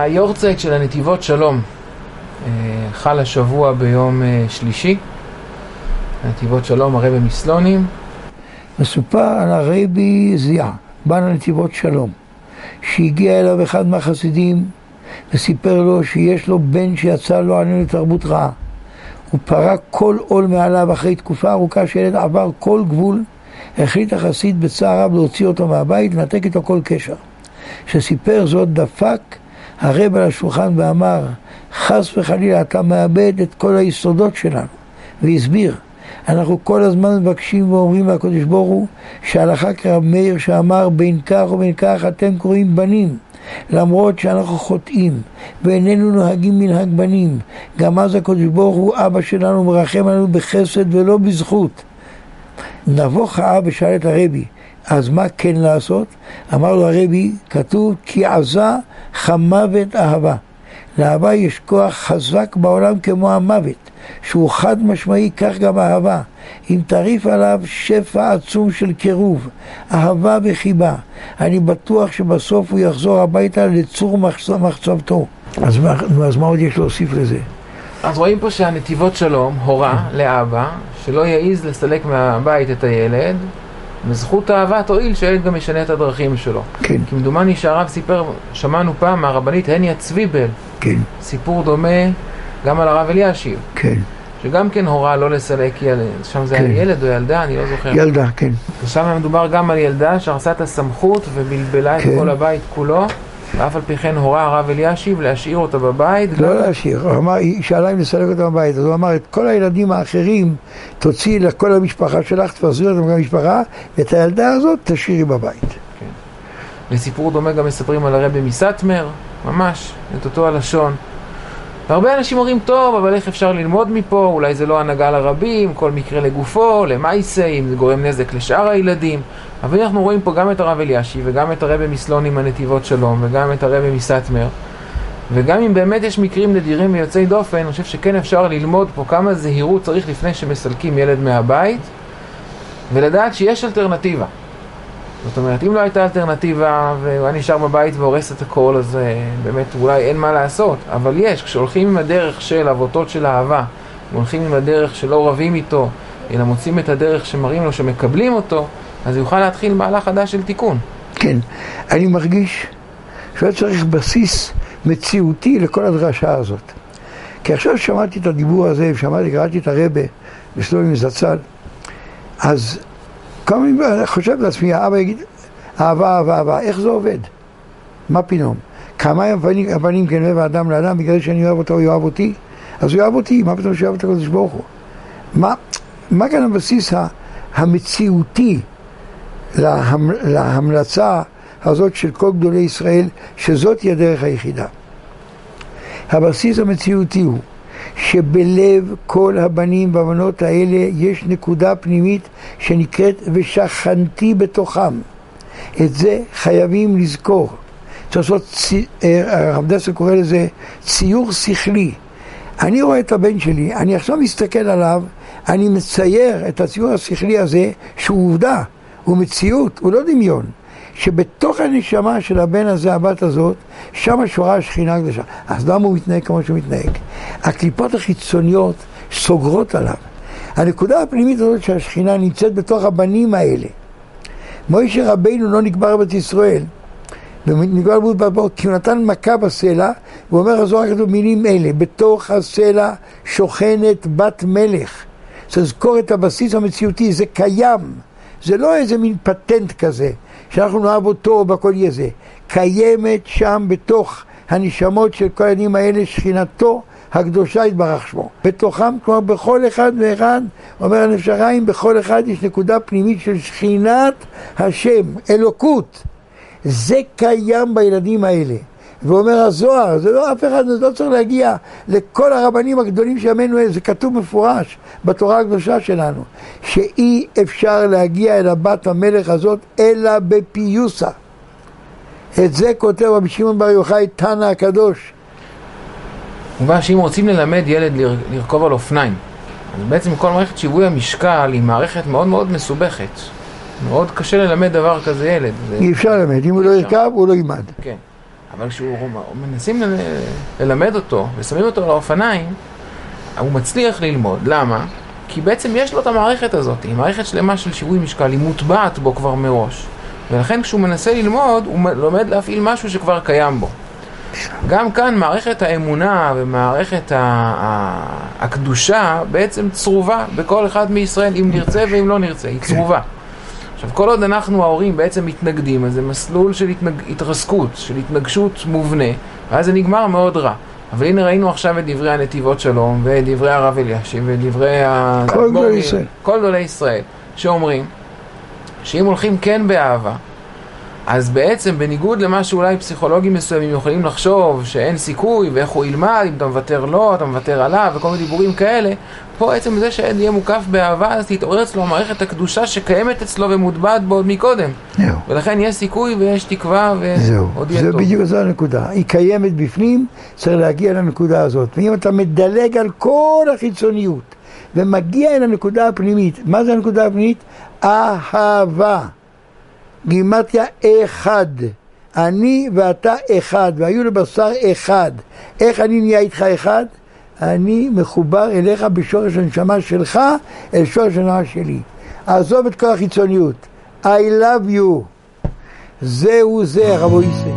היורצייט של הנתיבות שלום אה, חל השבוע ביום אה, שלישי, נתיבות שלום, הרבי מסלונים. מסופר על הרבי זיעה, בא לנתיבות שלום, שהגיע אליו אחד מהחסידים וסיפר לו שיש לו בן שיצא לו עלינו לתרבות רעה. הוא פרק כל עול מעליו אחרי תקופה ארוכה שילד עבר כל גבול, החליט החסיד בצער רב להוציא אותו מהבית, לנתק איתו כל קשר. כשסיפר זאת דפק הרב על השולחן ואמר, חס וחלילה אתה מאבד את כל היסודות שלנו. והסביר, אנחנו כל הזמן מבקשים ואומרים לקדוש ברוך הוא שהלכה כרב מאיר שאמר בין כך ובין כך אתם קוראים בנים למרות שאנחנו חוטאים ואיננו נוהגים מנהג בנים גם אז הקדוש ברוך הוא אבא שלנו מרחם עלינו בחסד ולא בזכות נבוך האב ושאל את הרבי אז מה כן לעשות? אמר לו הרבי, כתוב כי עזה חמוות אהבה. לאהבה יש כוח חזק בעולם כמו המוות, שהוא חד משמעי, כך גם אהבה. אם תריף עליו שפע עצום של קירוב, אהבה וחיבה, אני בטוח שבסוף הוא יחזור הביתה לצור מחצבתו. אז אז מה עוד יש להוסיף לזה? אז רואים פה שהנתיבות שלום הורה לאבא שלא יעז לסלק מהבית את הילד בזכות אהבה תועיל שהילד גם ישנה את הדרכים שלו. כן. כי מדומני שהרב סיפר, שמענו פעם מהרבנית הניה צוויבל, כן, סיפור דומה גם על הרב אלישיב, כן. שגם כן הורה לא לסלק ילד, שם זה כן. היה ילד או ילדה, אני לא זוכר. ילדה, כן. ושם מדובר גם על ילדה שהרסה את הסמכות ובלבלה את כן. כל הבית כולו, ואף על פי כן הורה הרב אלישיב להשאיר אותה בבית. לא להשאיר, הוא אמר, היא שאלה אם לסלק אותם בבית, אז הוא אמר, את כל הילדים האחרים תוציאי לכל המשפחה שלך, תפזרי אותם גם במשפחה, ואת הילדה הזאת תשאירי בבית. וסיפור דומה גם מספרים על הרבי מסטמר, ממש, את אותו הלשון. והרבה אנשים אומרים, טוב, אבל איך אפשר ללמוד מפה? אולי זה לא הנהגה לרבים, כל מקרה לגופו, למעשה, אם זה גורם נזק לשאר הילדים. אבל אנחנו רואים פה גם את הרב אלישי, וגם את הרבי מסלון עם הנתיבות שלום, וגם את הרבי מסטמר. וגם אם באמת יש מקרים נדירים ויוצאי דופן, אני חושב שכן אפשר ללמוד פה כמה זהירות צריך לפני שמסלקים ילד מהבית, ולדעת שיש אלטרנטיבה. זאת אומרת, אם לא הייתה אלטרנטיבה והוא היה נשאר בבית והורס את הכל, אז אה, באמת אולי אין מה לעשות. אבל יש, כשהולכים עם הדרך של אבותות של אהבה, הולכים עם הדרך שלא רבים איתו, אלא מוצאים את הדרך שמראים לו שמקבלים אותו, אז יוכל להתחיל מהלך חדש של תיקון. כן, אני מרגיש שהיה צריך בסיס מציאותי לכל הדרשה הזאת. כי עכשיו שמעתי את הדיבור הזה, ושמעתי, קראתי את הרבה בסלובים זצ"ל, אז כמה פעמים אני חושב לעצמי, האבא יגיד, אהבה, אהבה, אהבה, איך זה עובד? מה פתאום? כמה הבנים, הבנים כן אוהב האדם לאדם, בגלל שאני אוהב אותו, הוא יאהב אותי? אז הוא יאהב אותי, מה פתאום שיאהב את הקדוש ברוך הוא? מה, כאן הבסיס המציאותי להמ, להמלצה הזאת של כל גדולי ישראל, שזאת היא הדרך היחידה. הבסיס המציאותי הוא שבלב כל הבנים והבנות האלה יש נקודה פנימית שנקראת ושכנתי בתוכם. את זה חייבים לזכור. צריך לעשות, אה, הרב דסר קורא לזה ציור שכלי. אני רואה את הבן שלי, אני עכשיו מסתכל עליו, אני מצייר את הציור השכלי הזה שהוא עובדה, הוא מציאות, הוא לא דמיון. שבתוך הנשמה של הבן הזה, הבת הזאת, שם שורה השכינה הקדושה. אז למה הוא מתנהג כמו שהוא מתנהג? הקליפות החיצוניות סוגרות עליו. הנקודה הפנימית הזאת שהשכינה נמצאת בתוך הבנים האלה. מוישה רבינו לא נקבר בבית ישראל. ונקבר בבית בבור, כי הוא נתן מכה בסלע, והוא אומר הזוהר כתוב מילים אלה, בתוך הסלע שוכנת בת מלך. לזכור את הבסיס המציאותי, זה קיים. זה לא איזה מין פטנט כזה, שאנחנו נאהב אותו והכל יהיה זה. קיימת שם בתוך הנשמות של כל הילדים האלה שכינתו הקדושה יתברך שמו. בתוכם, כלומר בכל אחד ואחד, אומר הנפש הרעים, בכל אחד יש נקודה פנימית של שכינת השם, אלוקות. זה קיים בילדים האלה. ואומר הזוהר, זה לא אף אחד, זה לא צריך להגיע לכל הרבנים הגדולים של ימינו, זה כתוב מפורש בתורה הקדושה שלנו, שאי אפשר להגיע אל הבת המלך הזאת אלא בפיוסה. את זה כותב רבי שמעון בר יוחאי, תנא הקדוש. כמובן שאם רוצים ללמד ילד לר- לרכוב על אופניים, אז בעצם כל מערכת שיווי המשקל היא מערכת מאוד מאוד מסובכת. מאוד קשה ללמד דבר כזה ילד. זה- אי אפשר ללמד, אם הוא לא. ירכב הוא לא ילמד. כן. אבל כשהוא מנסים ללמד אותו ושמים אותו על האופניים, הוא מצליח ללמוד. למה? כי בעצם יש לו את המערכת הזאת, היא מערכת שלמה של שיווי משקל, היא מוטבעת בו כבר מראש. ולכן כשהוא מנסה ללמוד, הוא לומד להפעיל משהו שכבר קיים בו. גם כאן מערכת האמונה ומערכת הקדושה בעצם צרובה בכל אחד מישראל, אם נרצה ואם לא נרצה, היא צרובה. עכשיו, כל עוד אנחנו ההורים בעצם מתנגדים, אז זה מסלול של התנג... התרסקות, של התנגשות מובנה, ואז זה נגמר מאוד רע. אבל הנה ראינו עכשיו את דברי הנתיבות שלום, ואת דברי הרב אלישיב, ואת דברי ה... כל גדולי ישראל. כל גדולי ישראל, שאומרים שאם הולכים כן באהבה, אז בעצם בניגוד למה שאולי פסיכולוגים מסוימים יכולים לחשוב שאין סיכוי ואיך הוא ילמד, אם אתה מוותר לו, אתה מוותר עליו וכל מיני דיבורים כאלה, פה עצם זה שהעד יהיה מוקף באהבה, אז תתעורר אצלו המערכת הקדושה שקיימת אצלו ומוטבעת בו עוד מקודם. זהו. ולכן יש סיכוי ויש תקווה ועוד יהיה טוב. זהו, בדיוק זו הנקודה. היא קיימת בפנים, צריך להגיע לנקודה הזאת. ואם אתה מדלג על כל החיצוניות ומגיע אל הנקודה הפנימית, מה זה הנקודה הפנימית? אהבה. גימטיה אחד. אני ואתה אחד, והיו לבשר אחד. איך אני נהיה איתך אחד? אני מחובר אליך בשורש הנשמה שלך, אל שורש הנשמה שלי. עזוב את כל החיצוניות. I love you. זהו זה, רבו ישראל.